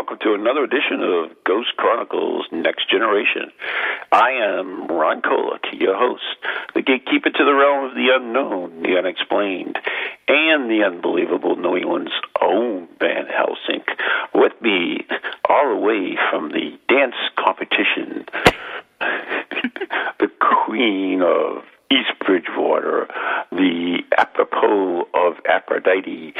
welcome to another edition of Ghost Chronicles Next Generation. I am Ron Kolek, your host, the gatekeeper to the realm of the unknown, the unexplained, and the unbelievable New England's own Van Helsing. With me, all the way from the dance competition, the queen of East Bridgewater, the apropos of Aphrodite,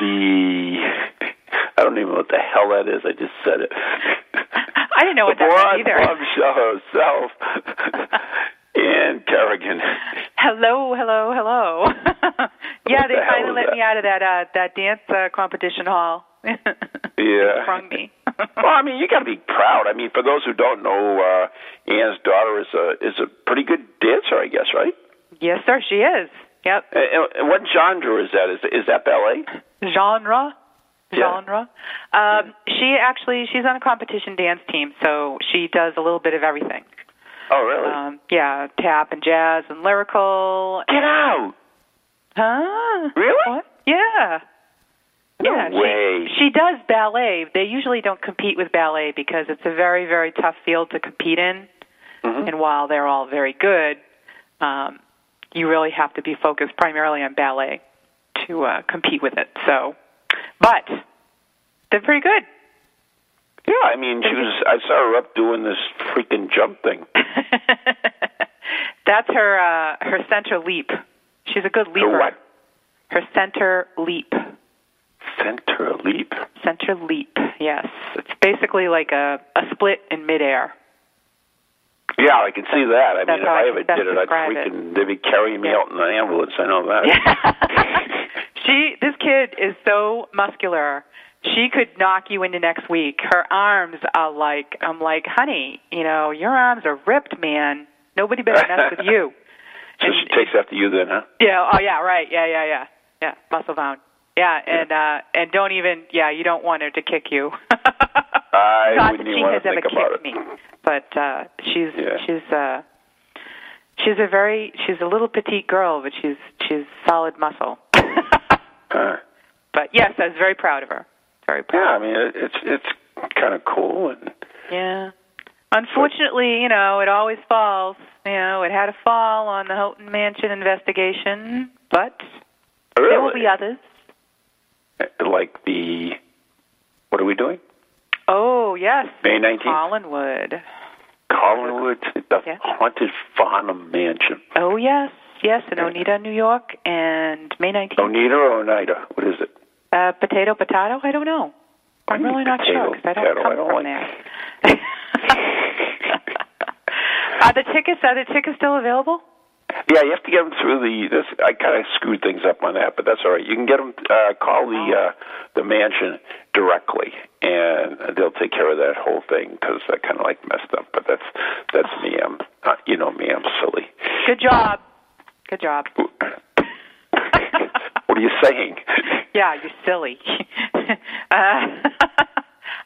the I don't even know what the hell that is. I just said it. I didn't know what that blonde either. bombshell herself, Ann Kerrigan. Hello, hello, hello. yeah, they the finally let that? me out of that uh, that dance uh, competition hall. Yeah. Sprung me. Well, I mean, you got to be proud. I mean, for those who don't know, uh, Ann's daughter is a is a pretty good dancer, I guess, right? yes, sir, she is. Yep. And, and what genre is that? Is is that ballet? Genre. Yeah. Genre. Um, she actually she's on a competition dance team, so she does a little bit of everything. Oh, really? Um, yeah, tap and jazz and lyrical. Get out! Huh? Really? What? Yeah. No yeah, way. She, she does ballet. They usually don't compete with ballet because it's a very, very tough field to compete in. Mhm. And while they're all very good, um, you really have to be focused primarily on ballet to uh, compete with it. So, but they're pretty good. Yeah, I mean, she was. I saw her up doing this freaking jump thing. That's her uh, her center leap. She's a good leaper. Her what? Her center leap. Center leap. Center leap. Yes, it's basically like a a split in midair. Yeah, I can see that. I That's mean, if I ever did it, I'd freaking. They'd be carrying me Yeah. out in an ambulance. I know that. she this kid is so muscular. She could knock you into next week. Her arms are like I'm like, honey, you know, your arms are ripped, man. Nobody better mess with you. so she takes after you then, huh? Yeah. Oh yeah. Right. Yeah. Yeah. Yeah. Yeah. Muscle bound. Yeah. And uh and don't even. Yeah. You don't want her to kick you. I Not that she has ever kicked me, but uh she's Yeah. she's uh she's a very she's a little petite girl, but she's she's solid muscle. Huh. but yes, I was very proud of her. Very proud. Yeah, I mean, it, it's it's kind of cool, and Yeah. Unfortunately, you know, it always falls. You know, it had a fall on the Houghton Mansion investigation, but there will be others. like the what are we doing? Oh yes, May nineteenth, Collinwood. Collinwood, the Yeah. haunted Farnham Mansion. Oh yes, yes, in Oneida, New York, and May nineteenth. Oneida or Oneida? What is it? Uh, potato, potato? I don't know. I'm really not potato, sure because I don't potato, come I don't from like- there. are the tickets? Are the tickets still available? Yeah, you have to get them through the. This, I kind of screwed things up on that, but that's all right. You can get them. Uh, call the uh, the mansion directly, and they'll take care of that whole thing because I kind of like messed up. But that's that's me. I'm, uh, you know me. I'm silly. Good job. Good job. what are you saying? Yeah, you're silly. uh,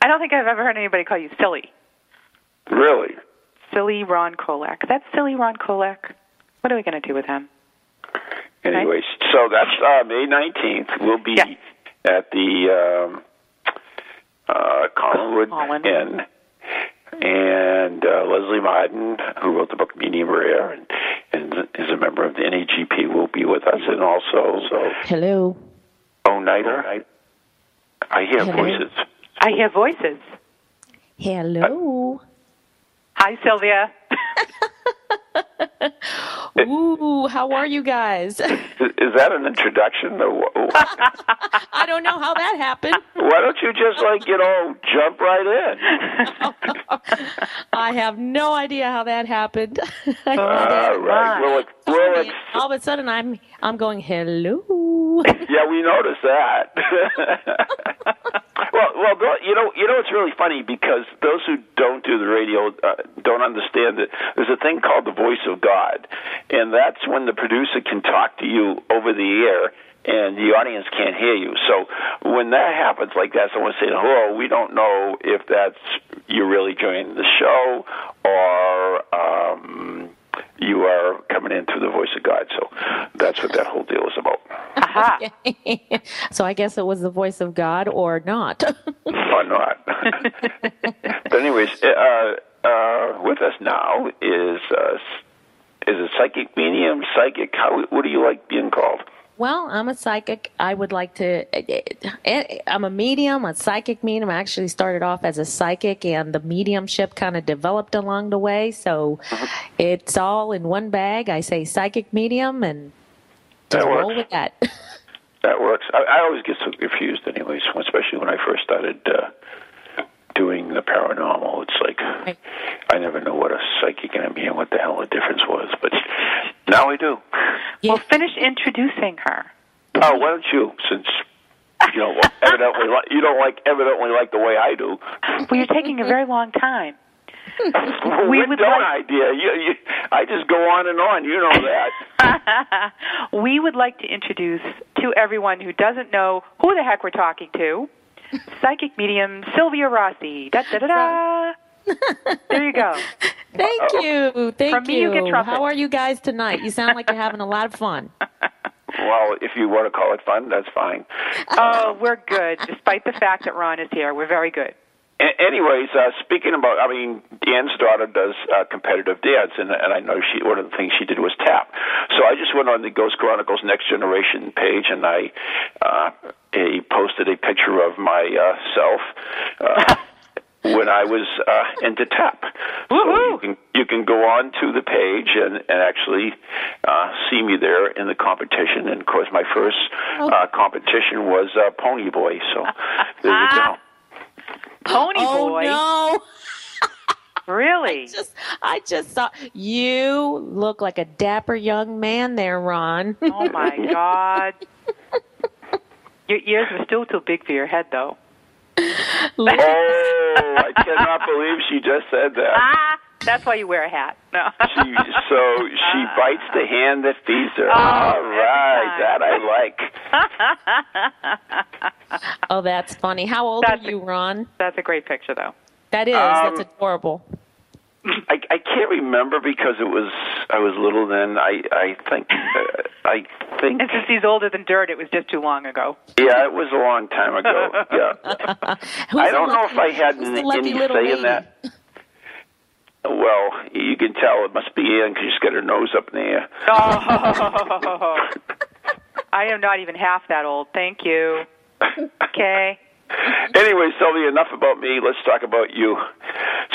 I don't think I've ever heard anybody call you silly. Really? Silly Ron Kolek. That's silly Ron Kolek. What are we going to do with him? Anyways, so that's uh, May 19th. We'll be Yeah. at the um, uh, Collinwood Colin. Inn. And uh, Leslie Martin, who wrote the book Meaning Rare, and, and is a member of the NAGP, will be with us, and also so Hello. Oneida. I, I hear Hello. voices. I hear voices. Hello. Hi, Sylvia. Ooh, how are you guys? Is, that an introduction? Or I don't know how that happened. Why don't you just like you know jump right in? I have no idea how that happened. All right. Well, it, well, it's, All of a sudden, I'm I'm going hello. yeah, we noticed that. well, well, you know, you know, it's really funny because those who don't do the radio uh, don't understand that there's a thing called the voice of God, and that's when the producer can talk to you over the air. And the audience can't hear you. So when that happens like that, someone saying hello, we don't know if that's you're really joining the show or um, you are coming in through the voice of God. So that's what that whole deal is about. Aha. so I guess it was the voice of God or not. or not. but anyways, uh, uh, with us now is uh, is a psychic medium, psychic. How what do you like being called? Well, I'm a psychic. I would like to. Eh, eh, eh, I'm a medium, a psychic medium. I actually started off as a psychic, and the mediumship kind of developed along the way. So uh-huh. it's all in one bag. I say psychic medium, and That roll works. with that. That works. I, I always get so confused, anyways, especially when I first started uh, doing the paranormal. It's like Right. I never know what a psychic and a medium, what the hell the difference was, but now I do. Yeah. Well, finish introducing her. Oh, why don't you? Since you know, evidently li- you don't like evidently like the way I do. Well, you're taking a very long time. We we would don't like- idea. You, you, I just go on and on. You know that. we would like to introduce to everyone who doesn't know who the heck we're talking to, psychic medium Sylvia Rossi. Da da da da. There you go. Thank you, thank From me, you get. How are you guys tonight? You sound like you're having a lot of fun. well, if you want to call it fun, that's fine. Oh, we're good. Despite the fact that Ron is here, we're very good. A- anyways, uh, speaking about, I mean, Ann's daughter does uh, competitive dance, and, and I know she one of the things she did was tap. So I just went on the Ghost Chronicles Next Generation page, and I uh, he posted a picture of myself. Uh, when I was uh, into tap, so you can you can go on to the page and, and actually uh, see me there in the competition. And of course, my first uh, competition was uh, Pony Boy. So there you go. Pony oh boy. no! Really? Just, I just saw you look like a dapper young man there, Ron. Oh my God. Your ears were still too big for your head, though. Oh, I cannot believe she just said that. Ah, that's why you wear a hat. No. She, so she bites the hand that feeds her. Oh, All every right, time. that I like. oh, that's funny. How old That's are you, Ron? That's a great picture, though. That is. Um, that's adorable. I, I can't remember because it was I was little then. I I think uh, I think And since he's older than dirt, it was just too long ago. yeah, it was a long time ago. Yeah, I don't know lucky- if I had who's any, any say lady? in that. Well, you can tell it must be Ann because she's got her nose up in the air. Oh, I am not even half that old. Thank you. Okay. Anyway, Sylvia, enough about me. Let's talk about you.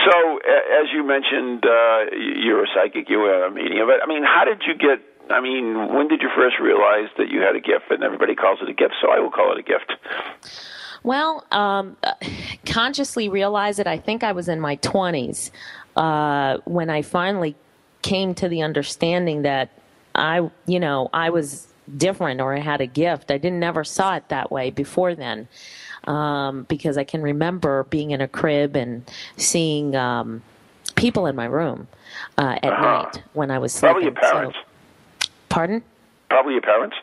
So, as you mentioned, uh, you're a psychic, you are a medium. But I mean, how did you get? I mean, when did you first realize that you had a gift? And everybody calls it a gift, so I will call it a gift. Well, um, uh, consciously realize it. I think I was in my twenties uh, when I finally came to the understanding that I, you know, I was different or I had a gift. I didn't never saw it that way before then, um, because I can remember being in a crib and seeing um, people in my room uh, at Uh-huh. night when I was sleeping. Probably your parents. So, pardon? Probably your parents.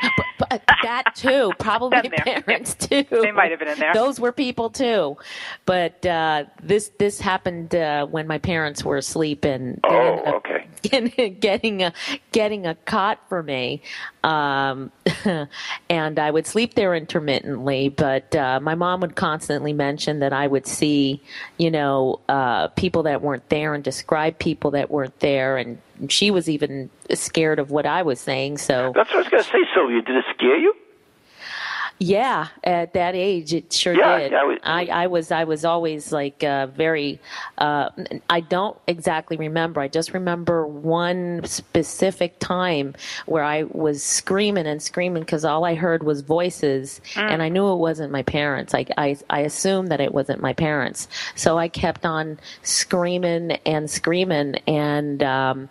But that too, probably parents too. They might have been in there. Those were people too, but uh, this this happened uh, when my parents were asleep and Oh, okay. getting, getting a getting a cot for me, um, and I would sleep there intermittently. But uh, my mom would constantly mention that I would see, you know, uh, people that weren't there and describe people that weren't there, and she was even scared of what I was saying. So that's what I was going to say, Sylvia. Did it scare you? Yeah, at that age, it sure yeah, did. Yeah, we, I, I was, I was always like uh, very. Uh, I don't exactly remember. I just remember one specific time where I was screaming and screaming because all I heard was voices, mm. and I knew it wasn't my parents. I, I, I assumed that it wasn't my parents, so I kept on screaming and screaming, and um,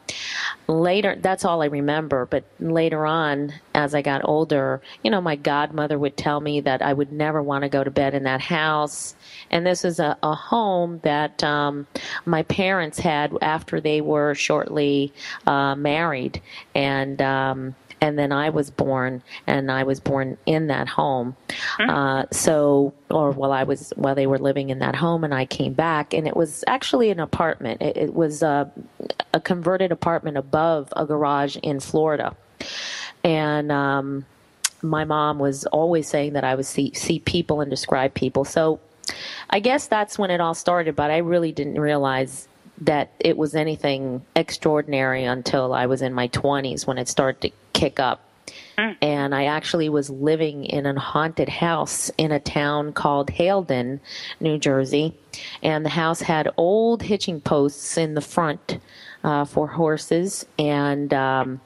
later, that's all I remember. But later on, as I got older, you know, my godmother would tell me that I would never want to go to bed in that house. And this is a, a home that um, my parents had after they were shortly uh, married. And um, and then I was born, and I was born in that home. Hmm. Uh, so, or while I was while they were living in that home, and I came back, and it was actually an apartment. It, it was a, a converted apartment above a garage in Florida, and um, my mom was always saying that I would see see people and describe people. So I guess that's when it all started, but I really didn't realize that it was anything extraordinary until I was in my 20s when it started to kick up. Mm. And I actually was living in a haunted house in a town called Haledon, New Jersey. And the house had old hitching posts in the front uh, for horses, and um,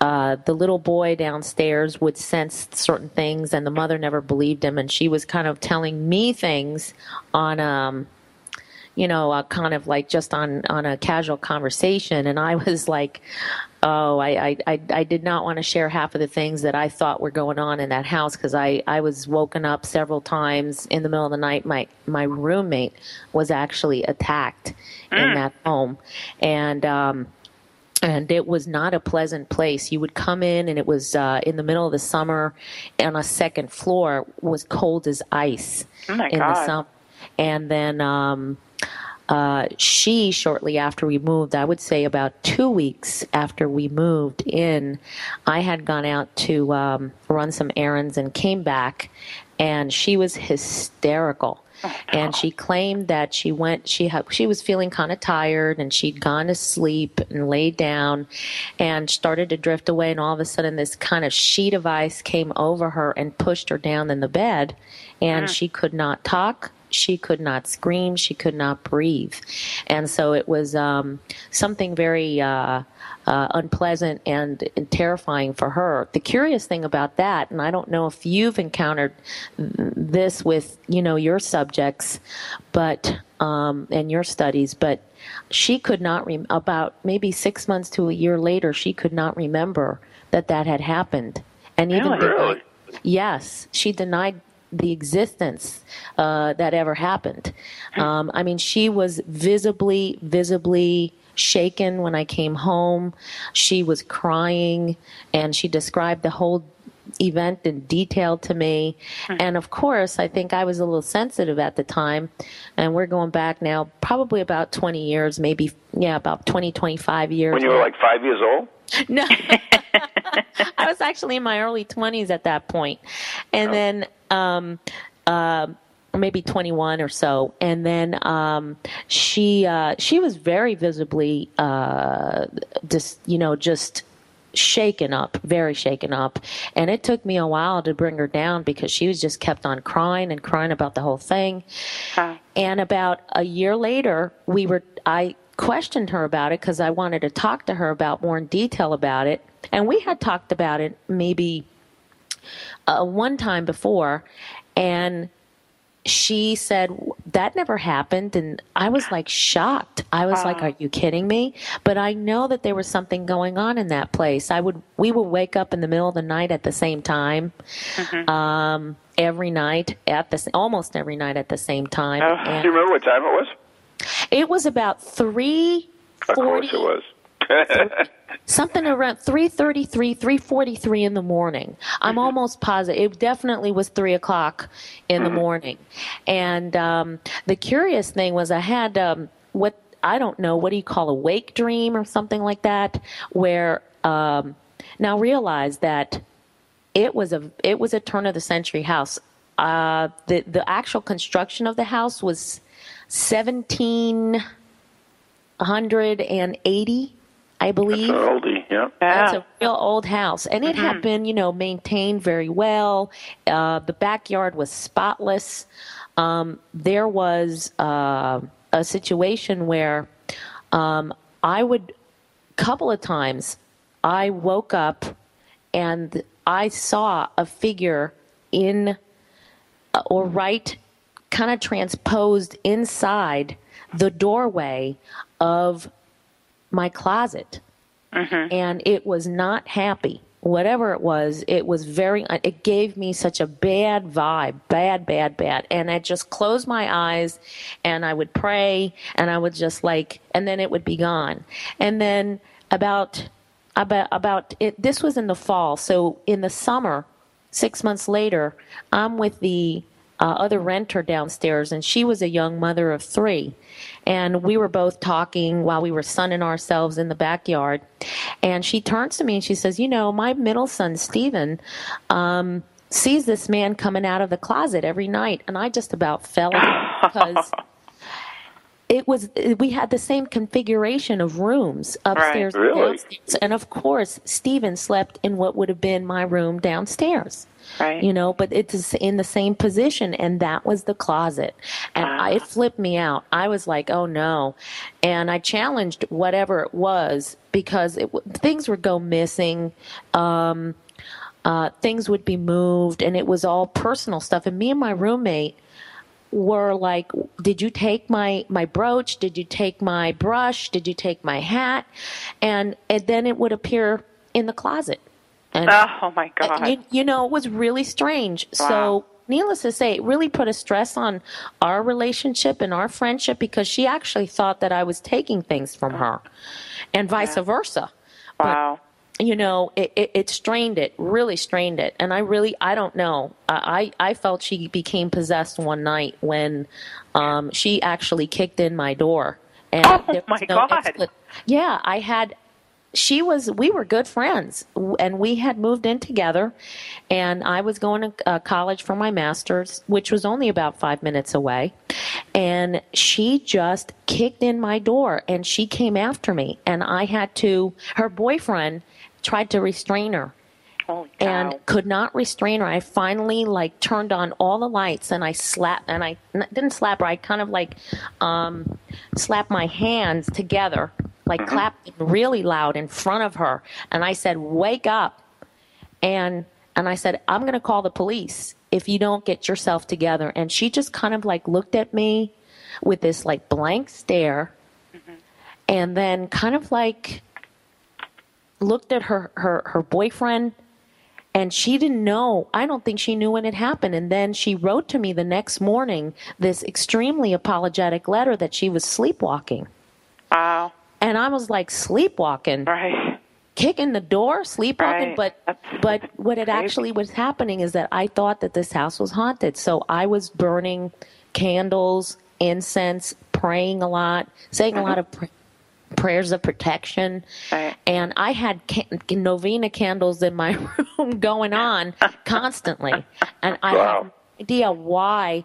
uh, the little boy downstairs would sense certain things, and the mother never believed him, and she was kind of telling me things on. Um, you know, uh, kind of like just on on a casual conversation, and I was like, oh, I, I, I did not want to share half of the things that I thought were going on in that house because I, I was woken up several times in the middle of the night. My, my roommate was actually attacked mm. in that home. And, um, and it was not a pleasant place. You would come in, and it was uh, in the middle of the summer, and a second floor was cold as ice oh in God. the summer. And then um, uh, she, shortly after we moved, I would say about two weeks after we moved in, I had gone out to um, run some errands and came back, and she was hysterical. Oh, and she claimed that she went she had she was feeling kind of tired and she'd gone to sleep and laid down and started to drift away and all of a sudden this kind of sheet of ice came over her and pushed her down in the bed and mm. she could not talk she could not scream, she could not breathe. And so it was um, something very uh, uh, unpleasant and, and, terrifying for her. The curious thing about that, and I don't know if you've encountered this with you know your subjects, but um, and your studies, but she could not rem- about maybe six months to a year later, she could not remember that that had happened, and even really? Denied, yes, she denied the existence uh, that ever happened. Um, I mean, she was visibly, visibly shaken when I came home. She was crying, and she described the whole event in detail to me. Hmm. And of course, I think I was a little sensitive at the time. And we're going back now, probably about 20 years, maybe, yeah, about 20, 25 years. When you were like five years old? No. I was actually in my early 20s at that point. And oh. then um, uh, maybe 21 or so, and then um, she uh, she was very visibly uh, just you know just shaken up, very shaken up. And it took me a while to bring her down because she was just kept on crying and crying about the whole thing. And about a year later, we were I questioned her about it because I wanted to talk to her about more in detail about it. And we had talked about it maybe uh, one time before, and she said that never happened and i was like shocked. I was uh, like are you kidding me? But i know that there was something going on in that place. I would we would wake up in the middle of the night at the same time mm-hmm. um, every night at the almost every night at the same time uh, do you remember what time it was it was about three of course it was. Something around 3.33 3.43 in the morning. I'm mm-hmm. almost positive it definitely was 3 o'clock in the mm-hmm. morning. And um, the curious thing was i had um, what i don't know what do you call a wake dream or something like that? Where um, now realize that it was a it was a turn of the century house. Uh, the the actual construction of the house was 1780 I believe. That's an oldie, yeah. It's Yeah. a real old house, and it had been, you know, maintained very well. Uh, the backyard was spotless. Um, there was uh, a situation where um, I would, couple of times, I woke up and I saw a figure in uh, or right kind of transposed inside the doorway of my closet. Mm-hmm. And it was not happy. Whatever it was it was very uh, it gave me such a bad vibe. Bad bad bad. And i just closed my eyes and i would pray and i would just like and then it would be gone. And then about about about it this was in the fall. So in the summer six months later i'm with the uh, other renter downstairs, and she was a young mother of three. And we were both talking while we were sunning ourselves in the backyard. And she turns to me and she says, You know, my middle son, Stephen, um, sees this man coming out of the closet every night. And I just about fell because it was we had the same configuration of rooms upstairs and Really? downstairs. And of course Stephen slept in what would have been my room downstairs Right. you know but it's in the same position and that was the closet. And I, it flipped me out. I was like oh no. And i challenged whatever it was because it, things would go missing um, uh, things would be moved and it was all personal stuff. And me and my roommate were like did you take my my brooch did you take my brush did you take my hat and, and then it would appear in the closet and Oh my God. you, you know, it was really strange. Wow. So, needless to say, it really put a stress on our relationship and our friendship because she actually thought that I was taking things from her and vice versa. wow. You know, it, it, it strained it, really strained it. And I really, I don't know. I, I felt she became possessed one night when um, she actually kicked in my door. And Oh, my no God. expla- yeah, I had she was we were good friends and we had moved in together and i was going to uh, college for my master's which was only about five minutes away and she just kicked in my door and she came after me and i had to her boyfriend tried to restrain her cow. and could not restrain her. I finally like turned on all the lights and I slapped and I n- didn't slap her. I kind of like um, slapped my hands together, like clapped really loud in front of her, and I said, "Wake up!" and and I said, "I'm going to call the police if you don't get yourself together." And she just kind of like looked at me with this like blank stare, and then kind of like looked at her her her boyfriend and she didn't know i don't think she knew when it happened and then she wrote to me the next morning this extremely apologetic letter that she was sleepwalking wow. and i was like sleepwalking Right. kicking the door sleepwalking Right. but That's- but what it crazy. actually was happening is that i thought that this house was haunted so i was burning candles incense praying a lot saying a lot of uh-huh. pr- prayers of protection Right. and i had ca- novena candles in my room going on constantly and i Wow. have no idea why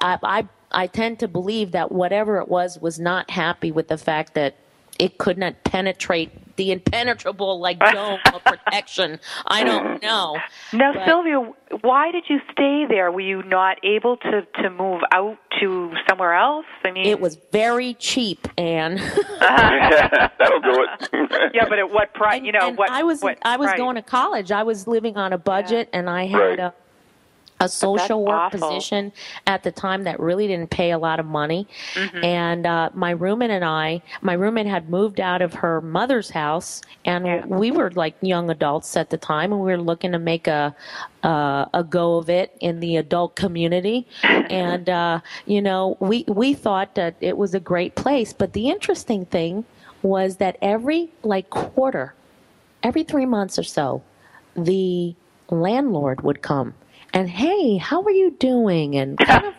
I, I i tend to believe that whatever it was was not happy with the fact that it could not penetrate the impenetrable like dome of protection i don't know Now, But- Sylvia, why did you stay there? Were you not able to to move out to somewhere else? I mean, it was very cheap and That'll do it. Yeah, but at what price? You know and what? I was what I was price? going to college. I was living on a budget, and I had Right. a a social work awful. position at the time that really didn't pay a lot of money. Mm-hmm. And uh, my roommate and I, my roommate had moved out of her mother's house, and Yeah. we were like young adults at the time, and we were looking to make a uh, a go of it in the adult community. and uh, you know, we we thought that it was a great place. But the interesting thing was that every like quarter every three months or so, the landlord would come and, hey, how are you doing? And kind of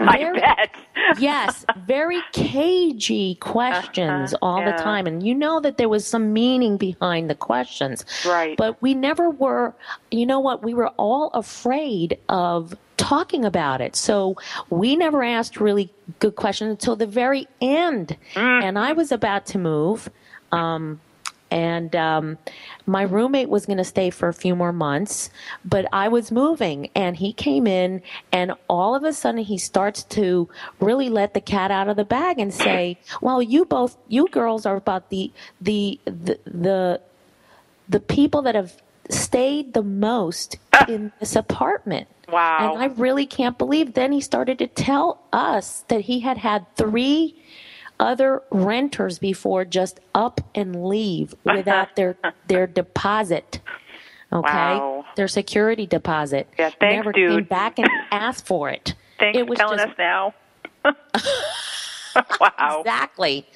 I very- bet. yes, very cagey questions all the Uh-huh, yeah. time. And you know that there was some meaning behind the questions. Right. But we never were, you know what, we were all afraid of talking about it. So we never asked really good questions until the very end. Mm. And I was about to move. Um, and um, my roommate was going to stay for a few more months, but I was moving, and he came in, and all of a sudden he starts to really let the cat out of the bag and say, "Well, you both, you girls are about the the the the, the people that have stayed the most in this apartment." Wow. And I really can't believe. Then he started to tell us that he had had three other renters before just up and leave without their their deposit. Okay, Wow. their security deposit. Yeah, thanks, Never came dude. back and asked for it. Thanks it was telling just us now. wow. exactly.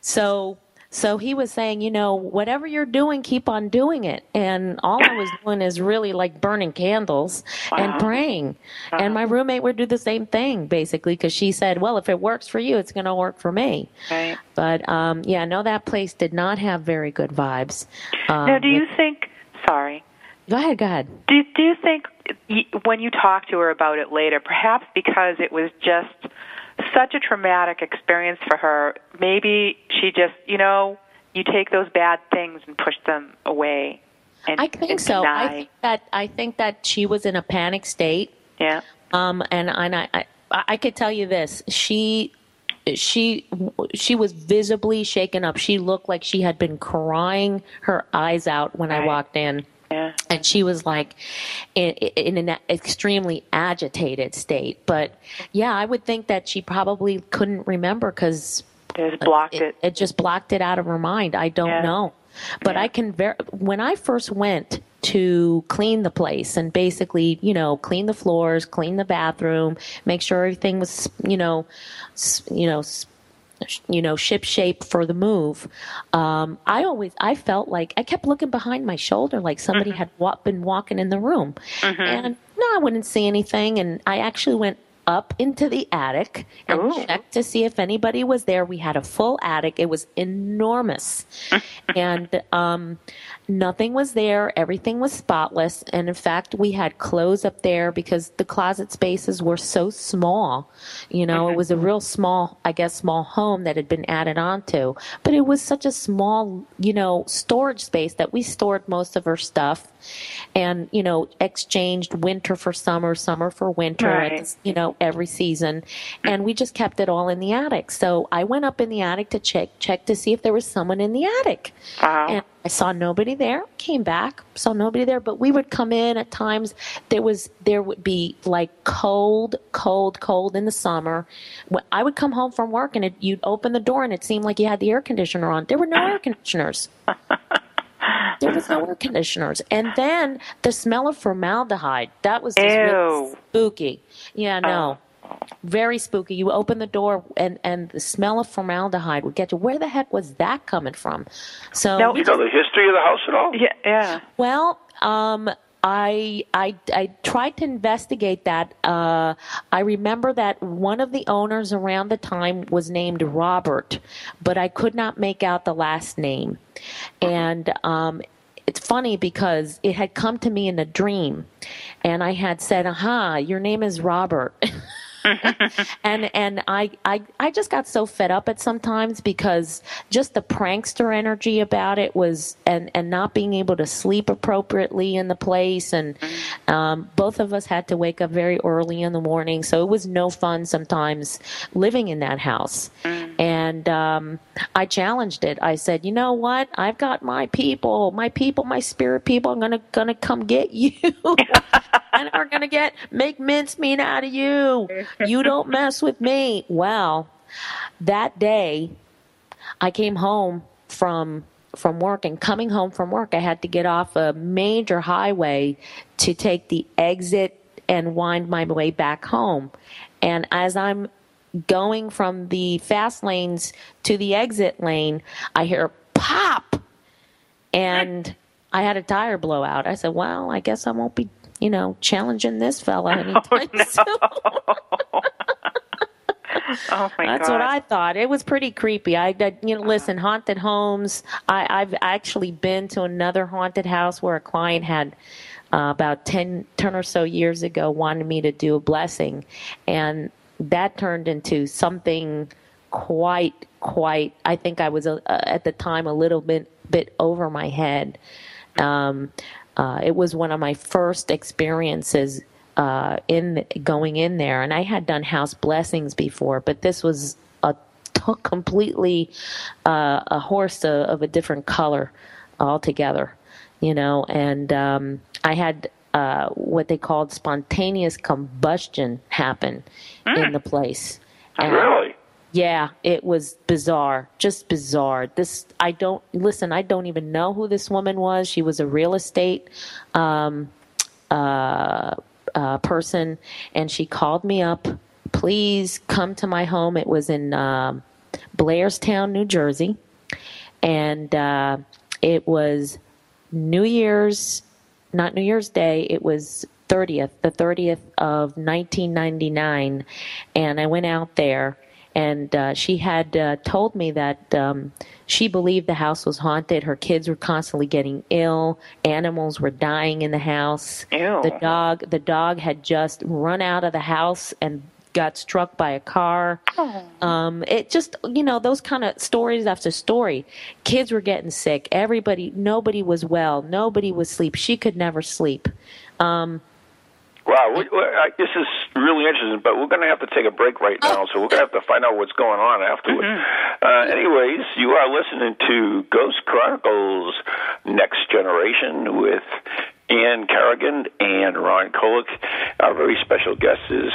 So so he was saying, you know, whatever you're doing, keep on doing it. And all I was doing is really like burning candles and praying. And my roommate would do the same thing basically because she said, well, if it works for you, it's going to work for me. Right. But um, yeah, no, that place did not have very good vibes. Um, Now, do you with- think? Sorry. Go ahead, go ahead. Do Do you think when you talk to her about it later, perhaps because it was just such a traumatic experience for her, maybe she just, you know, you take those bad things and push them away. And, I think so. I think that I think that she was in a panic state. yeah. Um, and and I, I I could tell you this: she she she was visibly shaken up. She looked like she had been crying her eyes out when I walked in. Yeah. and she was like in, in an extremely agitated state. But yeah, I would think that she probably couldn't remember because it, it. it just blocked it out of her mind. I don't Yeah. know, but I can ver- when I first went to clean the place and basically, you know, clean the floors, clean the bathroom, make sure everything was, you know, you know. You know, ship shape for the move. Um, I always, I felt like I kept looking behind my shoulder, like somebody Mm-hmm. had wa- been walking in the room, and no, I wouldn't see anything. And I actually went up into the attic and Ooh. checked to see if anybody was there. We had a full attic; it was enormous, and um, nothing was there. Everything was spotless, and in fact, we had clothes up there because the closet spaces were so small. You know, it was a real small, I guess, small home that had been added onto, but it was such a small, you know, storage space that we stored most of our stuff, and you know, exchanged winter for summer, summer for winter, at Right. this- you know, every season, and we just kept it all in the attic. So I went up in the attic to check check to see if there was someone in the attic. Wow. And I saw nobody there. Came back, saw nobody there. But we would come in at times. There was there would be like cold, cold, cold in the summer. When I would come home from work and it, you'd open the door and it seemed like you had the air conditioner on. There were no air conditioners. There was no air conditioners. And then the smell of formaldehyde. That was just really spooky. Yeah, no. Very spooky. You open the door and, and the smell of formaldehyde would get you. Where the heck was that coming from? So No, we You know the history of the house at all? Yeah. Yeah. well, um, I, I I tried to investigate that. Uh, I remember that one of the owners around the time was named Robert, but I could not make out the last name. And um, it's funny because it had come to me in a dream, and I had said, "Aha, your name is Robert." and and I, I I just got so fed up at sometimes because just the prankster energy about it was and and not being able to sleep appropriately in the place. And um, both of us had to wake up very early in the morning. So it was no fun sometimes living in that house. And um, I challenged it I said you know what I've got my people my people my spirit people I'm gonna gonna come get you and we're gonna get make mincemeat out of you. You don't mess with me. Well, that day, I came home from from work, and coming home from work, I had to get off a major highway to take the exit and wind my way back home. And as I'm going from the fast lanes to the exit lane, I hear pop and I had a tire blowout. I said, "Well, I guess I won't be, you know, challenging this fella anytime soon." Oh my God. That's God. what I thought. It was pretty creepy. I, I you know, listen, haunted homes. I, I've actually been to another haunted house where a client had uh, about 10, 10 or so years ago wanted me to do a blessing, and that turned into something quite, quite. I think I was uh, at the time a little bit bit over my head. Um, uh, it was one of my first experiences uh, in going in there, and I had done house blessings before, but this was a t- completely uh, a horse of, of a different color altogether, you know. And um, I had uh, what they called spontaneous combustion happen in the place. And- Really? yeah, it was bizarre, just bizarre. This I don't listen. I don't even know who this woman was. She was a real estate um, uh, uh, person, and she called me up. Please come to my home. It was in um, Blairstown, New Jersey, and uh, it was New Year's, not New Year's Day. It was 30th, the 30th of 1999, and I went out there, and uh, she had uh, told me that um, she believed the house was haunted. Her kids were constantly getting ill. Animals were dying in the house. Ew. The dog, the dog had just run out of the house and got struck by a car. Um, it just, you know, those kind of stories after story. Kids were getting sick. Everybody, nobody was well. Nobody was sleep. She could never sleep. Um, Wow, we, we, I, this is really interesting, but we're going to have to take a break right now, so we're going to have to find out what's going on afterward. Uh, anyways, you are listening to Ghost Chronicles Next Generation with Ann Carrigan and Ron Kolek. Our very special guest is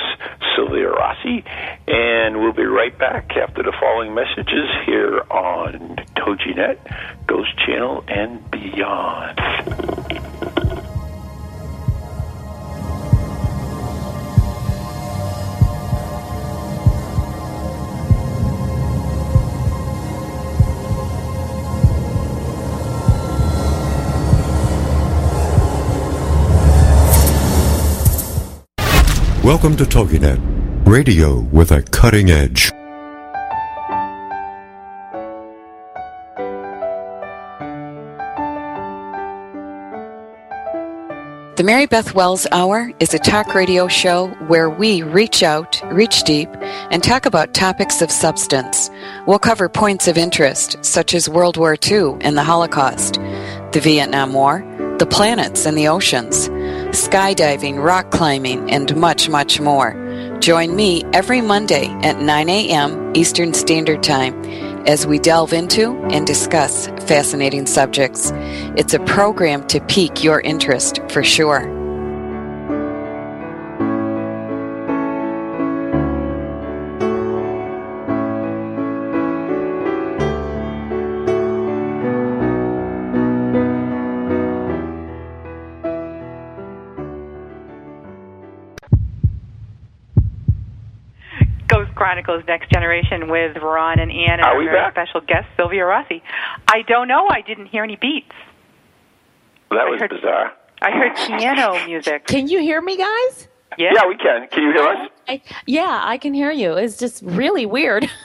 Sylvia Rossi, and we'll be right back after the following messages here on TogiNet, Ghost Channel, and beyond. Welcome to TogiNet, radio with a cutting edge. The Mary Beth Wells Hour is a talk radio show where we reach out, reach deep, and talk about topics of substance. We'll cover points of interest such as World War II and the Holocaust, the Vietnam War, the planets and the oceans, skydiving, rock climbing, and much, much more. Join me every Monday at 9 a.m. Eastern Standard Time as we delve into and discuss fascinating subjects. It's a program to pique your interest for sure. Chronicles Next Generation with Ron and Ann and Are our very special guest Sylvia Rossi. I don't know. I didn't hear any beats. That was heard- bizarre. I heard piano music. can you hear me, guys? Yeah. Yeah, we can. Can you hear us? I, yeah, I can hear you. It's just really weird.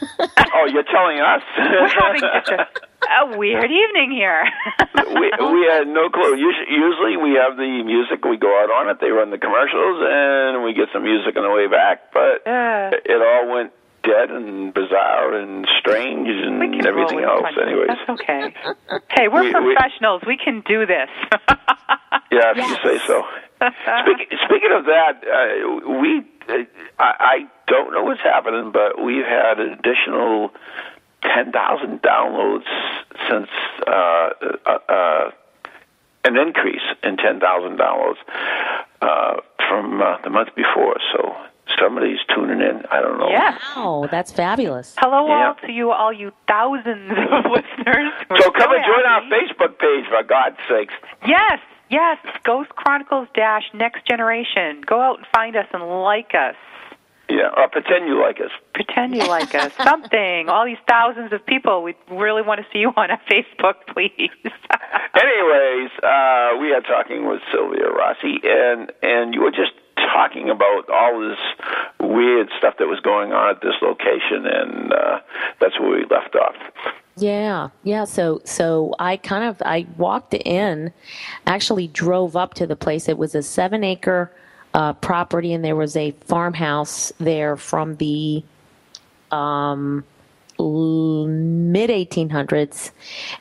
Oh, you're telling us? We're having just a, a weird evening here. we we had no clue. Usually, usually we have the music. We go out on it. They run the commercials, and we get some music on the way back. But Uh. it all went dead and bizarre and strange and everything else. with it. Anyways, That's okay. Hey, we're We- we- professionals. We can do this. yeah, if Yes. you say so. Speaking speaking of that, uh, we uh, I, I don't know what's happening, but we've had an additional ten thousand downloads since uh, uh, uh, an increase in ten thousand downloads uh, from uh, the month before. So somebody's tuning in. I don't know. yeah. wow, that's fabulous. Hello, Yeah. all to you, all you thousands of listeners. We're So come and join our. Facebook page, for God's sakes. Yes, yes. Ghost Chronicles Dash Next Generation. Go out and find us and like us. Yeah, or pretend you like us. Pretend you like us. Something. All these thousands of people. We really want to see you on our Facebook, please. Anyways, uh, we are talking with Sylvia Rossi, and and you were just talking about all this weird stuff that was going on at this location, and uh, that's where we left off. Yeah, yeah. So, so I kind of I walked in, actually drove up to the place. It was a seven acre uh, property, and there was a farmhouse there from the um, mid 1800s,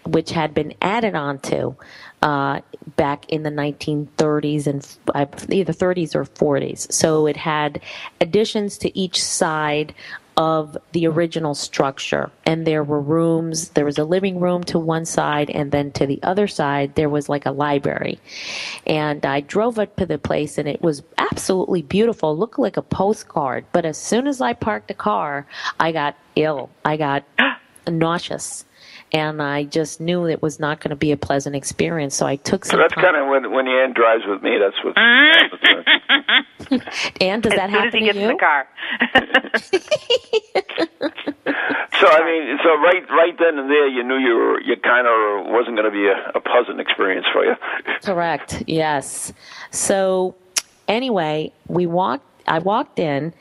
which had been added onto uh, back in the 1930s and uh, either 30s or 40s. So it had additions to each side of the original structure. And there were rooms, there was a living room to one side, and then to the other side, there was like a library. And I drove up to the place, and it was absolutely beautiful, it looked like a postcard. But as soon as I parked the car, I got ill. I got nauseous and I just knew it was not going to be a pleasant experience. So I took some. So that's kind of when when Ann drives with me. That's what. Ann, does that happen as soon as he gets to in the car. so I mean, so right right then and there, you knew you were you kind of wasn't going to be a, a pleasant experience for you. Correct. Yes. So anyway, we walked. I walked in,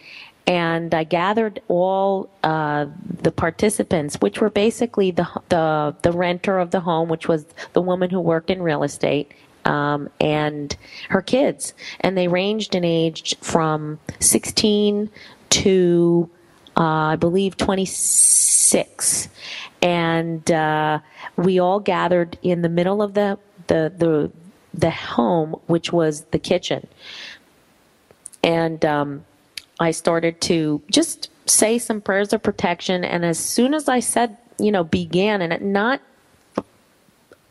and I gathered all uh, the participants, which were basically the the the renter of the home, which was the woman who worked in real estate. Um, and her kids, and they ranged in age from 16 to uh, I believe 26, and uh, we all gathered in the middle of the the the the home, which was the kitchen, and um, I started to just say some prayers of protection. And as soon as I said, you know, began, and not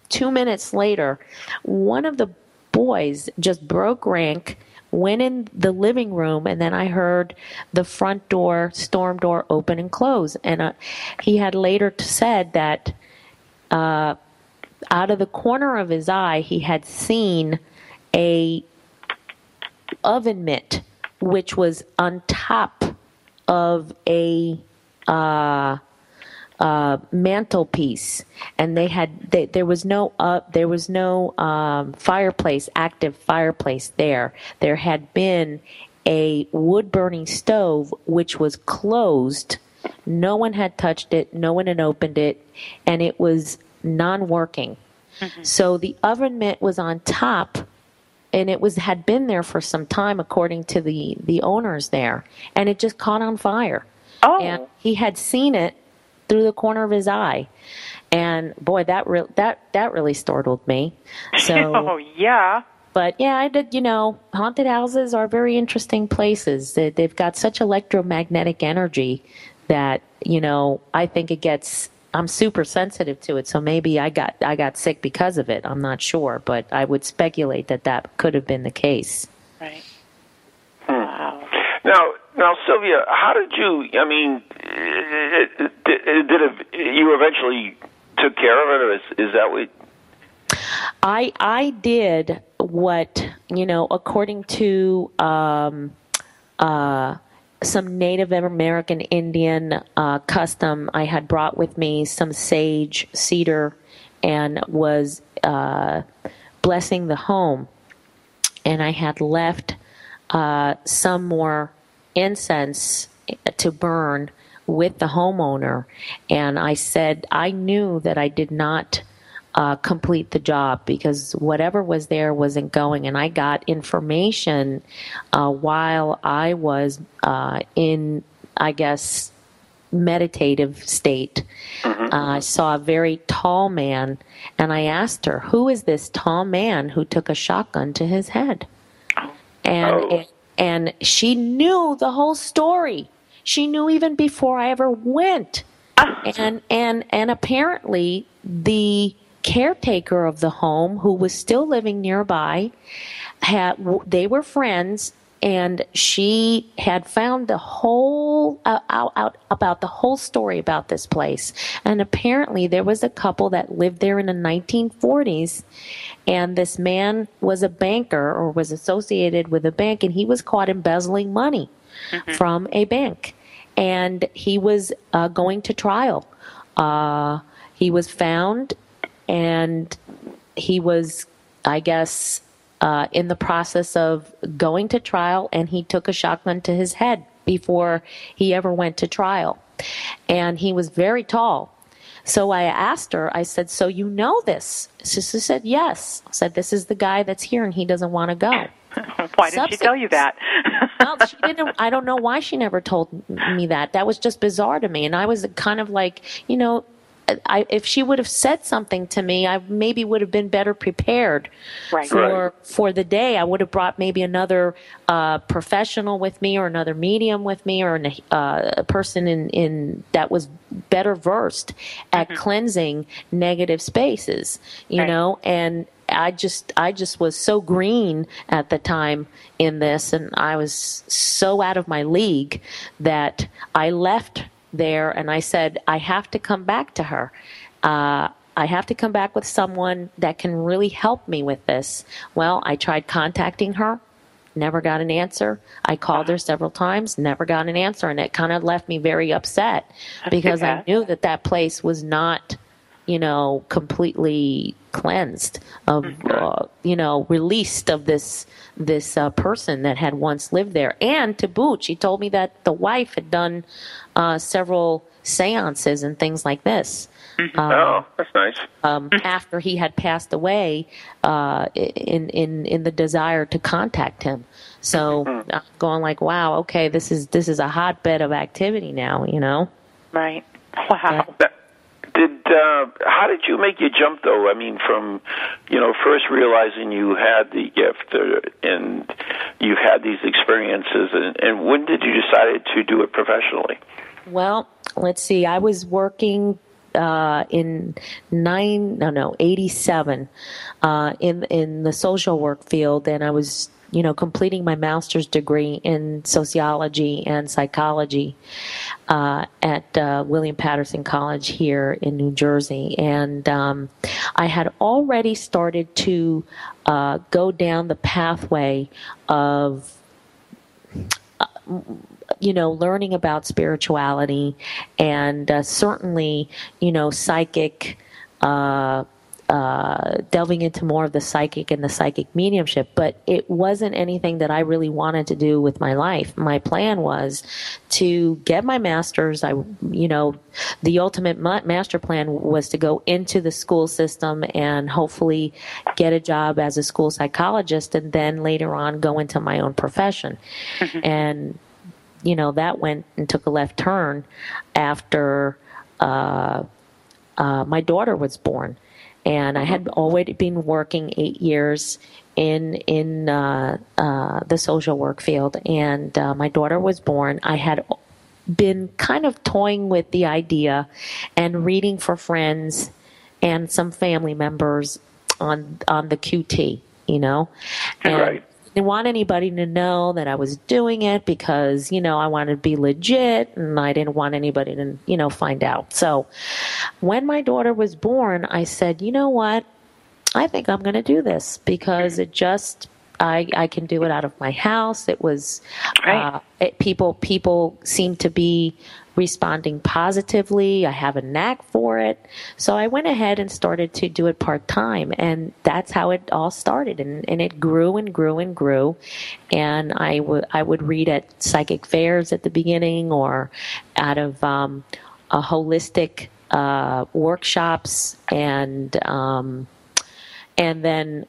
two minutes later, one of the boys just broke rank, went in the living room, and then I heard the front door, storm door open and close. And uh, he had later said that uh, out of the corner of his eye, he had seen a oven mitt, which was on top of a uh, uh, mantelpiece, and they had they, there was no uh, there was no um, fireplace, active fireplace there. There had been a wood burning stove which was closed. No one had touched it. No one had opened it, and it was non working. So the oven mitt was on top and it was had been there for some time according to the the owners there. And it just caught on fire. Oh. and he had seen it through the corner of his eye. And boy that re- that that really startled me. So oh yeah. but yeah i did you know haunted houses are very interesting places. They, they've got such electromagnetic energy that you know i think it gets i'm super sensitive to it so maybe i got i got sick because of it i'm not sure but i would speculate that that could have been the case Right. Hmm. Wow. Now, now, Sylvia, how did you? I mean, did, did it, you eventually took care of it, or is, is that what? I I did what you know according to um, uh, some Native American Indian uh, custom. I had brought with me some sage cedar and was uh, blessing the home, and I had left uh, some more incense to burn with the homeowner, and I said I knew that I did not uh, complete the job because whatever was there wasn't going. And I got information uh, while I was uh, in, I guess, meditative state. Uh, I saw a very tall man, and I asked her, "Who is this tall man who took a shotgun to his head?" And Oh. and she knew the whole story. She knew even before I ever went and and and apparently the caretaker of the home who was still living nearby had they were friends and she had found the whole uh, out, out about the whole story about this place. And apparently there was a couple that lived there in the 1940s and this man was a banker or was associated with a bank and he was caught embezzling money from a bank. And he was uh, going to trial. Uh, he was found and he was i guess uh, in the process of going to trial and he took a shotgun to his head before he ever went to trial and he was very tall So I asked her, I said, So you know this? She said, Yes. I said, This is the guy that's here and he doesn't want to go. why didn't she tell you that? well, she didn't. I don't know why she never told me that. That was just bizarre to me. And I was kind of like, you know, I, if she would have said something to me, I maybe would have been better prepared right. for Right. for the day. I would have brought maybe another uh, professional with me, or another medium with me, or an, uh, a person in in that was better versed at cleansing negative spaces. You Right. know, and I just I just was so green at the time in this, and I was so out of my league that I left there and I said I have to come back to her. Uh, I have to come back with someone that can really help me with this. Well, I tried contacting her, never got an answer. I called her several times, never got an answer, and it kind of left me very upset because I knew that that place was not you know, completely cleansed of, uh, you know, released of this this uh, person that had once lived there. And to boot, she told me that the wife had done uh, several seances and things like this. oh, that's nice. Um, after he had passed away, uh, in in in the desire to contact him, so I'm going like, wow, okay, this is this is a hotbed of activity now, you know. Right. Wow. That- Did uh, how did you make your jump though? I mean, from you know first realizing you had the gift uh, and you've had these experiences, and, and when did you decide to do it professionally? Well, let's see. I was working uh, in nine, no, no, eighty-seven, uh, in in the social work field, and I was, you know, completing my master's degree in sociology and psychology uh, at uh, William Paterson College here in New Jersey, and um, I had already started to uh, go down the pathway of you know, learning about spirituality and uh, certainly, you know, psychic, uh, uh, delving into more of the psychic and the psychic mediumship. But it wasn't anything that I really wanted to do with my life. My plan was to get my master's. I, you know, the ultimate master plan was to go into the school system and hopefully get a job as a school psychologist and then later on go into my own profession. And you know that went and took a left turn after uh, uh, my daughter was born, and I had already been working eight years in in uh, uh, the social work field, and uh, my daughter was born. I had been kind of toying with the idea and reading for friends and some family members on on the QT, you know, and Right. Didn't want anybody to know that I was doing it because, you know, I wanted to be legit and I didn't want anybody to, you know, find out. So when my daughter was born, I said, you know what? I think I'm going to do this because it just, I, I can do it out of my house. It was, Right. uh, it, people, people seem to be responding positively. I have a knack for it. So I went ahead and started to do it part time. And that's how it all started. And, and it grew and grew and grew. And I would I would read at psychic fairs at the beginning or out of um, a holistic uh, workshops and um, and then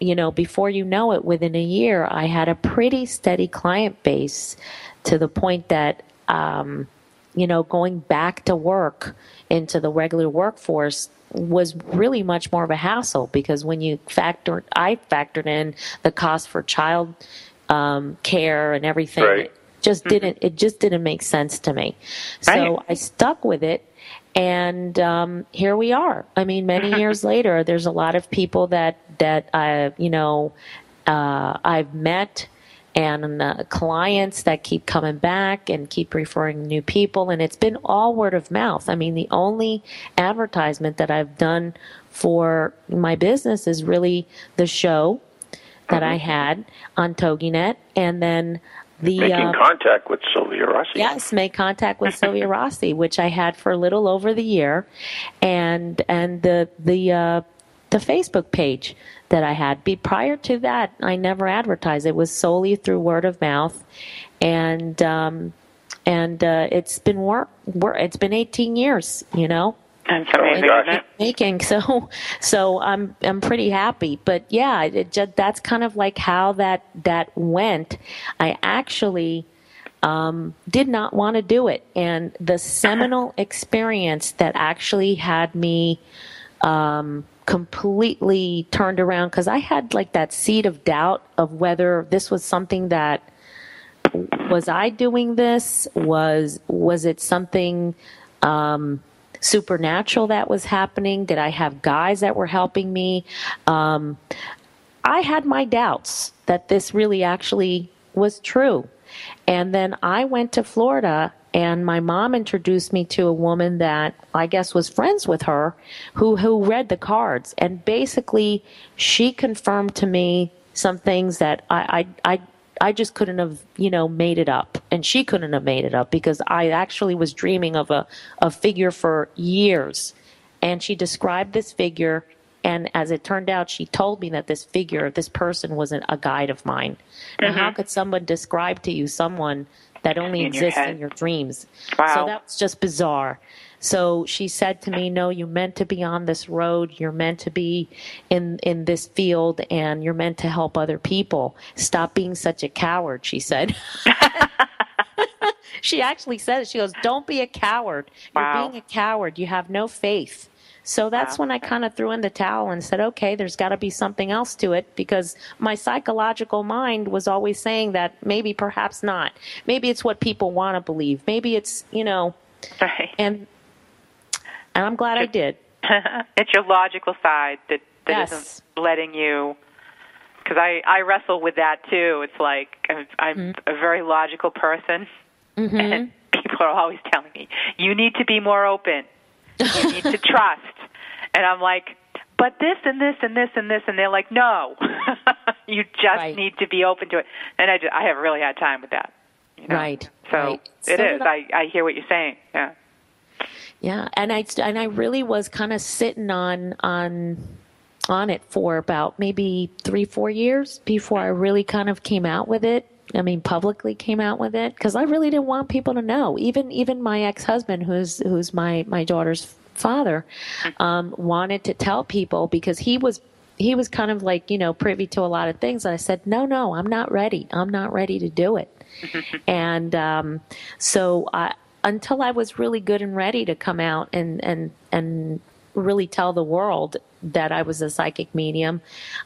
you know before you know it within a year i had a pretty steady client base to the point that um, you know going back to work into the regular workforce was really much more of a hassle because when you factor i factored in the cost for child um, care and everything Right. it just didn't it just didn't make sense to me so Right. i stuck with it and um, here we are. I mean, many years later, there's a lot of people that that I, you know, uh, I've met and uh, clients that keep coming back and keep referring new people, and it's been all word of mouth. I mean, the only advertisement that I've done for my business is really the show that I had on TogiNet, and then the Making uh, contact with Sylvia Rossi. Yes, make contact with Sylvia Rossi, which I had for a little over the year, and and the the uh, the Facebook page that I had. Be prior to that, I never advertised. It was solely through word of mouth, and um, and uh, it's been work. Work. It's been 18 years. You know. That's Oh, amazing, gosh. making so so i'm i'm pretty happy but yeah it just, that's kind of like how that that went i actually um, did not want to do it and the seminal experience that actually had me um, completely turned around because i had like that seed of doubt of whether this was something that was I doing this? Was was it something um, supernatural that was happening? Did I have guys that were helping me? Um, I had my doubts that this really actually was true. And then I went to Florida and my mom introduced me to a woman that I guess was friends with her who who read the cards and basically she confirmed to me some things that I I, I I just couldn't have, you know, made it up. And she couldn't have made it up because I actually was dreaming of a, a figure for years. And she described this figure. And as it turned out, she told me that this figure, this person was an, a guide of mine. Now, how mm-hmm. could someone describe to you someone that only In exists head. in your dreams? Wow. So that was just bizarre. So she said to me, "No, you're meant to be on this road. You're meant to be in in this field, and you're meant to help other people. Stop being such a coward." She said. she actually said it. She goes, "Don't be a coward. You're being a coward. You have no faith." So that's when I kind of threw in the towel and said, "Okay, there's got to be something else to it," because my psychological mind was always saying that maybe, perhaps not. Maybe it's what people want to believe. Maybe it's you know Right. and and I'm glad I did. it's your logical side that that Yes. not letting you. Because I I wrestle with that too. It's like I'm, I'm Mm-hmm. a very logical person, and people are always telling me you need to be more open. You need to trust, and I'm like, but this and this and this and this, and they're like, no, you just Right. need to be open to it. And I just, I have really hard time with that. You know? Right, So right. it So is. I. I I hear what you're saying. Yeah. Yeah, and I and I really was kind of sitting on on on it for about maybe three four years before I really kind of came out with it. I mean, publicly came out with it because I really didn't want people to know. Even even my ex husband, who's who's my my daughter's father, um, wanted to tell people because he was he was kind of like you know privy to a lot of things. And I said, no, no, I'm not ready. I'm not ready to do it. and um, so I, until I was really good and ready to come out and and and really tell the world that I was a psychic medium,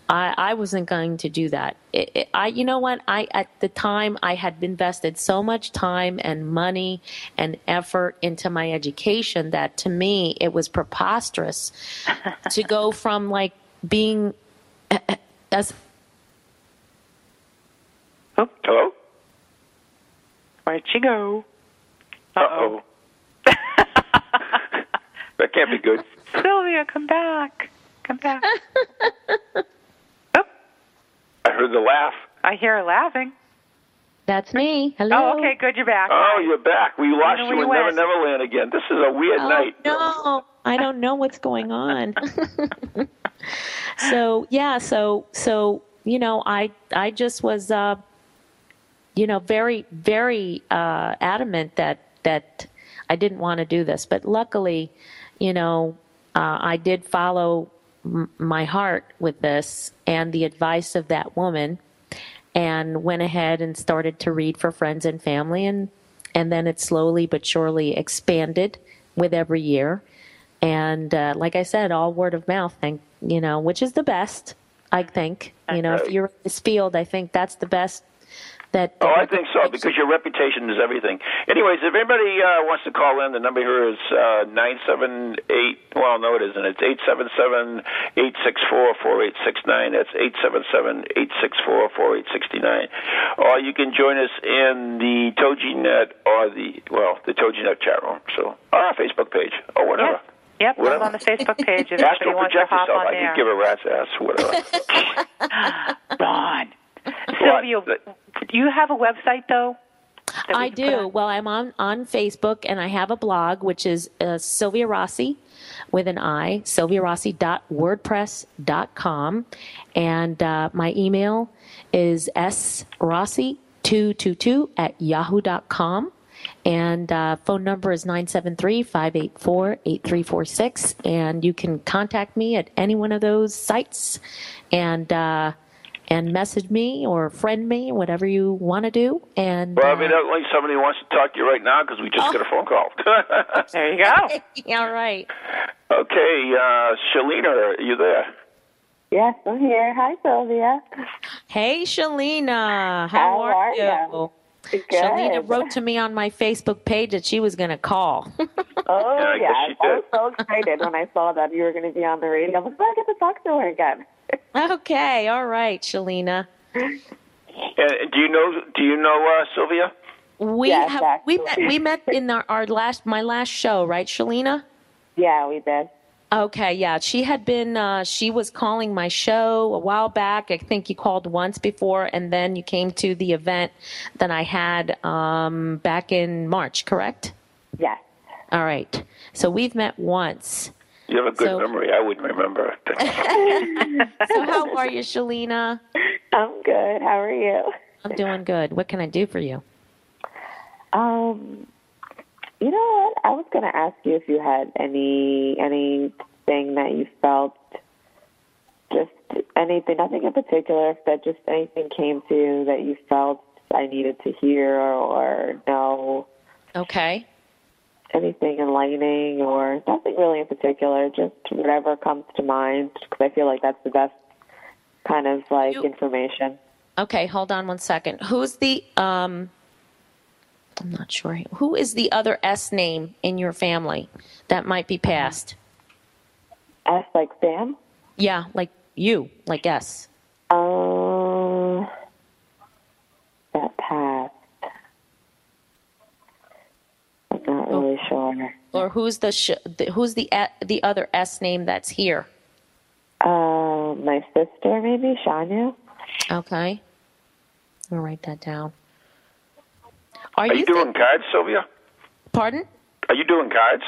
I, I wasn't going to do that. It, it, I, you know what? I at the time I had invested so much time and money and effort into my education that to me it was preposterous to go from like being as Hello? Where'd she go? Uh oh. that can't be good. Sylvia, come back. Come back. oh, I heard the laugh. I hear her laughing. that's me. Hello. Oh, okay, good. You're back. Oh, you're back. We lost you where in Never went. Neverland again. This is a weird Oh, night. no, I don't know what's going on. so yeah, so so you know, I I just was uh, you know very very uh, adamant that that I didn't want to do this, but luckily, you know, uh, I did follow m- my heart with this and the advice of that woman and went ahead and started to read for friends and family and and then it slowly but surely expanded with every year. And uh, like i said all word of mouth and you know which is the best i think. You know if you're in this field i think that's the best that Oh, I think so because your reputation is everything. Anyways, if anybody uh, wants to call in, the number here is uh, nine seven eight. Well, no, it isn't. It's eight seven seven eight six four four eight six nine. That's eight seven seven eight six four four eight sixty nine. Or you can join us in the TogiNet or the well, the TogiNet chat room. So or our Facebook page or whatever. Yep, I'm on the Facebook page if Astral anybody wants to project hop yourself. on I there. can give a rat's ass. Whatever. Ron. Sylvia, do you have a website though? I do. Well, I'm on, on Facebook and I have a blog, which is uh, Sylvia Rossi with an I, sylviarossi.wordpress.com. And uh, my email is srossi222 at yahoo.com. And uh, phone number is 973 584 8346. And you can contact me at any one of those sites and uh, and message me or friend me, whatever you want to do. And Well, I mean, uh, like somebody wants to talk to you right now because we just Oh. got a phone call. There you go. All right. okay, uh, Shalina, are you there? Yes, I'm here. Hi, Sylvia. Hey, Shalina. How, How are, are you? ya? Good. Shalina wrote to me on my Facebook page that she was going to call. Oh, Yeah, I yeah. she I was so excited when I saw that you were going to be on the radio. I was like, I get to talk to her again. okay, all right, Shalina. And do you know? Do you know uh, Sylvia? We Yes, have we met we met in our, our last my last show, right, Shalina? Yeah, we did. Okay, yeah. She had been uh she was calling my show a while back. I think you called once before and then you came to the event that I had um back in March, correct? Yes. All right. So we've met once. You have a good So- memory. I wouldn't remember. So how are you, Shalina? I'm good. How are you? I'm doing good. What can I do for you? Um, you know what? I was going to ask you if you had any anything that you felt, just anything, nothing in particular, if that just anything came to you that you felt I needed to hear or, or know, Okay. anything enlightening or nothing really in particular, just whatever comes to mind, because I feel like that's the best kind of like You- information. Okay, hold on one second. Who's the um I'm not sure. Who is the other S name in your family that might be passed? S like Sam? Yeah, like you, like S. Um, that passed. I'm not really sure. Or who's the, sh- the who's the the other S name that's here? Uh, my sister, maybe Shania. Okay. I'll write that down. Are, Are you thi- doing cards, Sylvia? Pardon? Are you doing cards?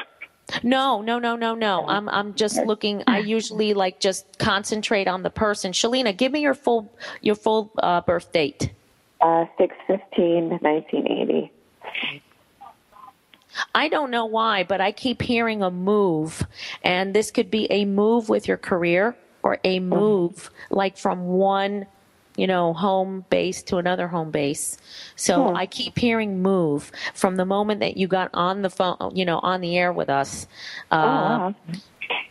No, no, no, no, no. I'm I'm just looking. I usually like just concentrate on the person. Shalina, give me your full your full uh, birth date. Uh, six fifteen, nineteen eighty. I don't know why, but I keep hearing a move, and this could be a move with your career or a move like from one, you know, home base to another home base. So I keep hearing move from the moment that you got on the phone, you know, on the air with us. Uh,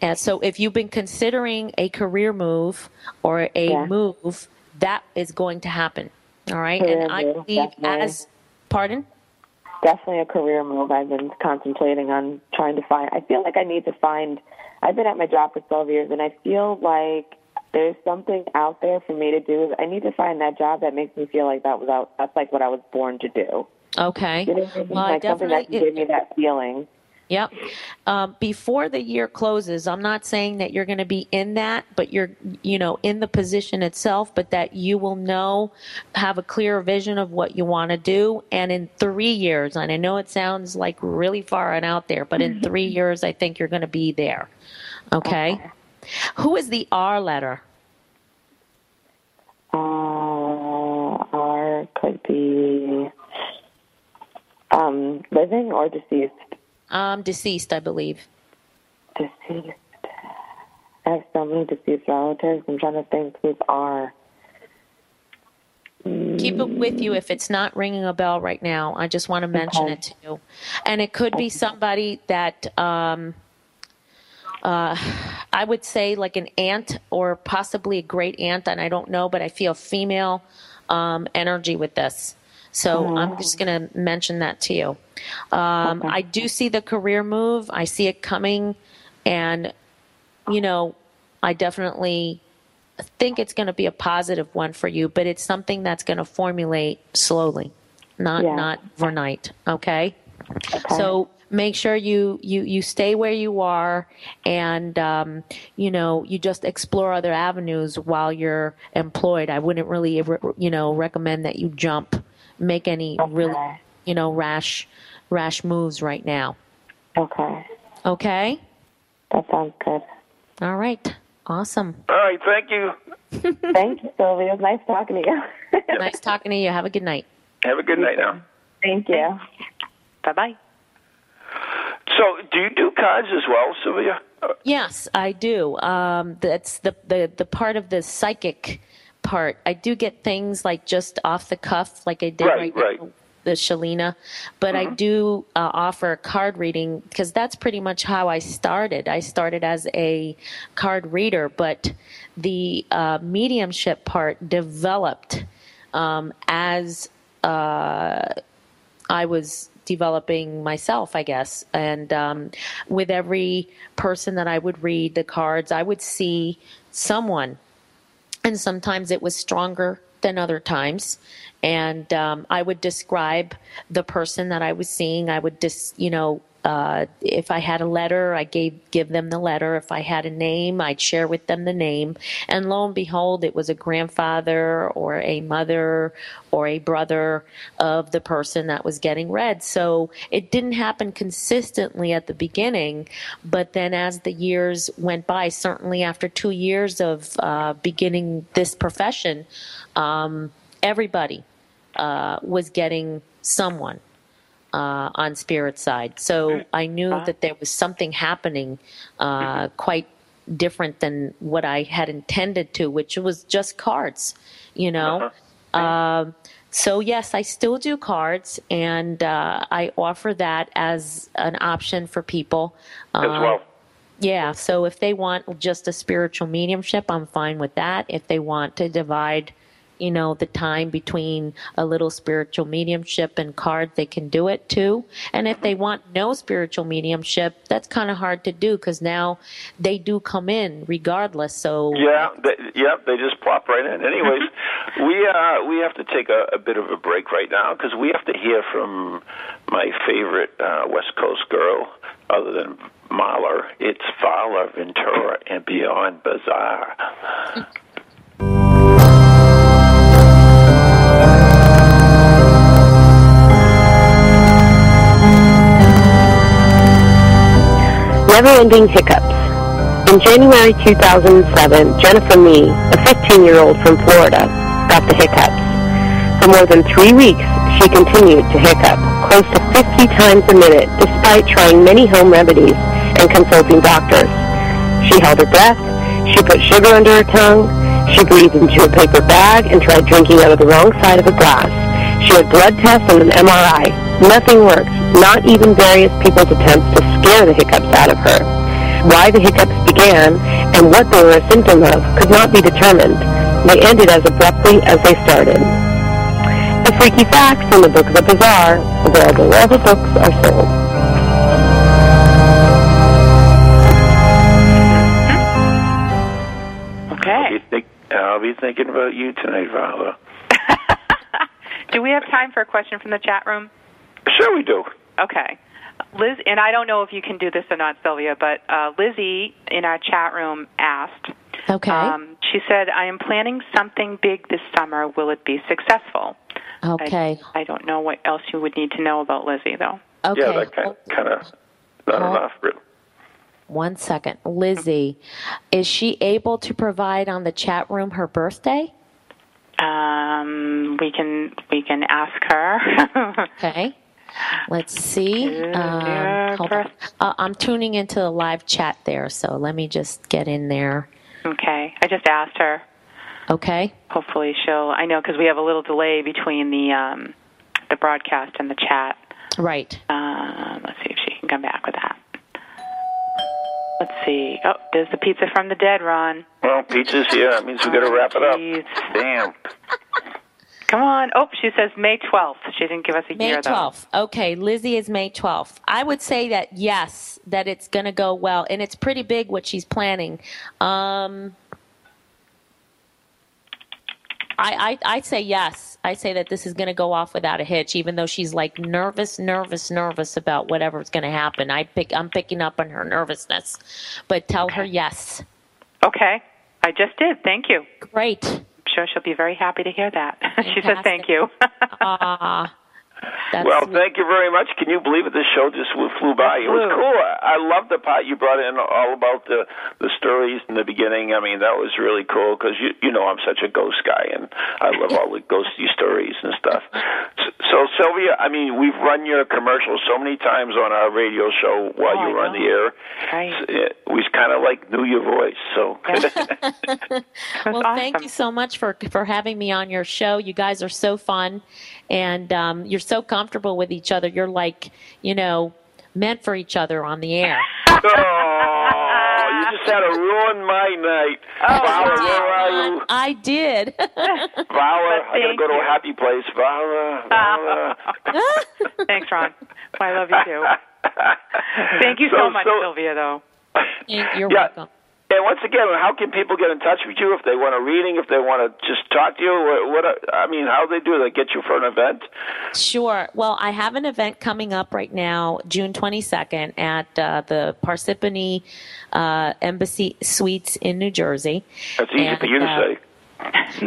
And so if you've been considering a career move or a Yeah. move, that is going to happen. All right. Career and I move, believe definitely. as, pardon? Definitely a career move. I've been contemplating on trying to find. I feel like I need to find. I've been at my job for twelve years, and I feel like there's something out there for me to do. I need to find that job that makes me feel like that was out. That's like what I was born to do. Okay. You know what I like something that definitely- can give me that feeling. Yep. Um, before the year closes, I'm not saying that you're going to be in that, but you're, you know, in the position itself, but that you will know, have a clear vision of what you want to do. And in three years, and I know it sounds like really far and out there, but in three years, I think you're going to be there. Okay. Who is the R letter? Uh, or could be um, living or deceased. Um, deceased, I believe. Deceased. I have so many deceased relatives. I'm trying to think who's R. Keep it with you if it's not ringing a bell right now. I just want to mention Okay. it to you. And it could be somebody that um, uh, I would say like an aunt or possibly a great aunt, and I don't know, but I feel female um, energy with this. So I'm just going to mention that to you. Um, I do see the career move. I see it coming, and you know, I definitely think it's going to be a positive one for you, but it's something that's going to formulate slowly, not Yeah. not overnight. Okay? So make sure you you you stay where you are, and um, you know you just explore other avenues while you're employed. I wouldn't really you know recommend that you jump, make any really you know rash rash moves right now. Okay. Okay? That sounds good. All right. Awesome. All right, thank you. Thank you, Sylvia. It was nice talking to you. Nice talking to you. Have a good night. Have a good night now. Thank you. Bye bye. So, do you do cards as well, Sylvia? Yes, I do. Um, that's the, the the part of the psychic part. I do get things like just off the cuff, like I did Right, right, right. the Shalina. But I do uh, offer card reading because that's pretty much how I started. I started as a card reader, but the uh, mediumship part developed um, as uh, I was developing myself, I guess. And um, with every person that I would read the cards, I would see someone. And sometimes it was stronger than other times. And um, I would describe the person that I was seeing. I would just, you know, uh, if I had a letter, I gave give them the letter. If I had a name, I'd share with them the name. And lo and behold, it was a grandfather or a mother or a brother of the person that was getting read. So it didn't happen consistently at the beginning, but then as the years went by, certainly after two years of uh, beginning this profession, um, everybody uh, was getting someone uh, on spirit side. So I knew that there was something happening uh, quite different than what I had intended to, which was just cards, you know. Um, so yes, I still do cards, and uh, I offer that as an option for people. As Uh, well. yeah, so if they want just a spiritual mediumship, I'm fine with that. If they want to divide, you know, the time between a little spiritual mediumship and card, they can do it too. And if they want no spiritual mediumship, that's kind of hard to do because now they do come in regardless. So Yeah, they, yeah, they just plop right in. Anyways, we uh, we have to take a, a bit of a break right now because we have to hear from my favorite uh, West Coast girl, other than Mahler. It's Varla, Ventura, and Beyond Bizarre. Never-ending hiccups. In January 2007, Jennifer Mee, a 15-year-old from Florida, got the hiccups. For more than three weeks, she continued to hiccup, close to 50 times a minute, despite trying many home remedies and consulting doctors. She held her breath, she put sugar under her tongue, she breathed into a paper bag and tried drinking out of the wrong side of a glass. She had blood tests and an MRI. Nothing worked, not even various people's attempts to scare the hiccups out of her. Why the hiccups began and what they were a symptom of could not be determined. They ended as abruptly as they started. The Freaky Facts in the Book of the Bizarre, available wherever books are sold. Okay. I'll be, think, I'll be thinking about you tonight, Varla. Do we have time for a question from the chat room? Sure, we do. Okay. Liz, and I don't know if you can do this or not, Sylvia, but uh, Lizzie in our chat room asked. Okay. Um, she said, "I am planning something big this summer. Will it be successful?" okay. I, I don't know what else you would need to know about Lizzie, though. okay. Yeah, that kind of, kind of not Hold- enough. Really. One second. Lizzie, is she able to provide on the chat room her birthday? Um, we can we can ask her. Okay. Let's see. Um, hold on. Uh, I'm tuning into the live chat there, so let me just get in there. okay, I just asked her. Okay. Hopefully, she'll. I know because we have a little delay between the um, the broadcast and the chat. Right. Um, let's see if she can come back with that. Let's see. Oh, there's the pizza from the dead, Ron. Well, pizza's here. That means we got to wrap it up. Jeez. Damn. Come on. Oh, she says May 12th. She didn't give us a May year, though. 12th. Okay, Lizzie is May 12th. I would say that yes, that it's going to go well, and it's pretty big what she's planning. Um, I, I I say yes. I say that this is going to go off without a hitch, even though she's like nervous, nervous, nervous about whatever's going to happen. I pick I'm picking up on her nervousness, but tell her yes. Okay. I just did. Thank you. Great. I'm sure she'll be very happy to hear that. she says thank you. Ah, that's well, sweet. thank you very much. Can you believe it? This show just flew, flew by. It was cool. I love the part you brought in all about the the stories in the beginning. I mean, that was really cool because you you know I'm such a ghost guy and I love all the ghosty stories and stuff. So, So Sylvia, I mean, we've run your commercial so many times on our radio show while Oh, you were on the air. Right. S- it- We kind of like knew your voice. So well, thank you so much for for having me on your show. You guys are so fun, and um, you're so comfortable with each other. You're like, you know, meant for each other on the air. oh, you just had to ruin my night. Oh, Varla, where are you? I did. Varla, I gotta go to a happy place. Varla, uh, Varla. Thanks, Ron. I love you too. Thank you so, So- much, so- Sylvia. Though. You're Yeah. welcome. And once again, how can people get in touch with you if they want a reading, if they want to just talk to you? What, what I mean, how do they do? They get you for an event? Sure. Well, I have an event coming up right now, June 22nd, at uh, the Parsippany uh, Embassy Suites in New Jersey. That's easy And, for you to uh, say.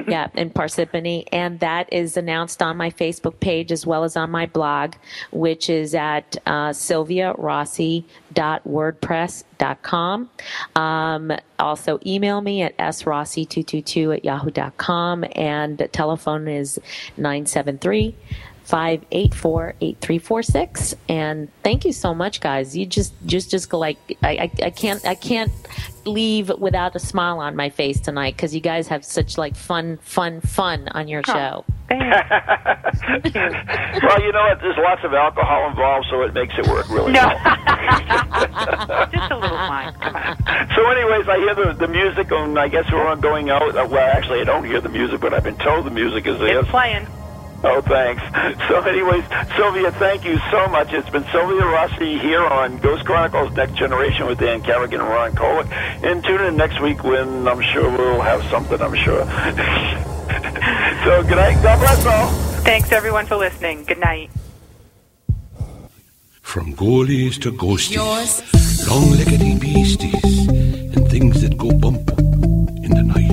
yeah, in Parsippany, and that is announced on my Facebook page as well as on my blog, which is at uh, sylviarossi.wordpress.com. Um, also, email me at srossi222 at yahoo.com, and telephone is 973 584 8346 and thank you so much guys you just just just go like I, I i can't i can't leave without a smile on my face tonight because you guys have such like fun fun fun on your show Thank you. Well, you know what? There's lots of alcohol involved, so it makes it work really No. well. Just a little wine. So, anyways, I hear the the music, and I guess we're on going out. Uh, Well, actually, I don't hear the music, but I've been told the music is there. It's playing. Oh, thanks. So, anyways, Sylvia, thank you so much. It's been Sylvia Rossi here on Ghost Chronicles Next Generation with Dan Carrigan and Ron Kolek. And tune in next week when I'm sure we'll have something, I'm sure. so, good night. God bless all. Thanks everyone for listening. Good night. From goalies to ghosties, long leggedy beasties, and things that go bump in the night.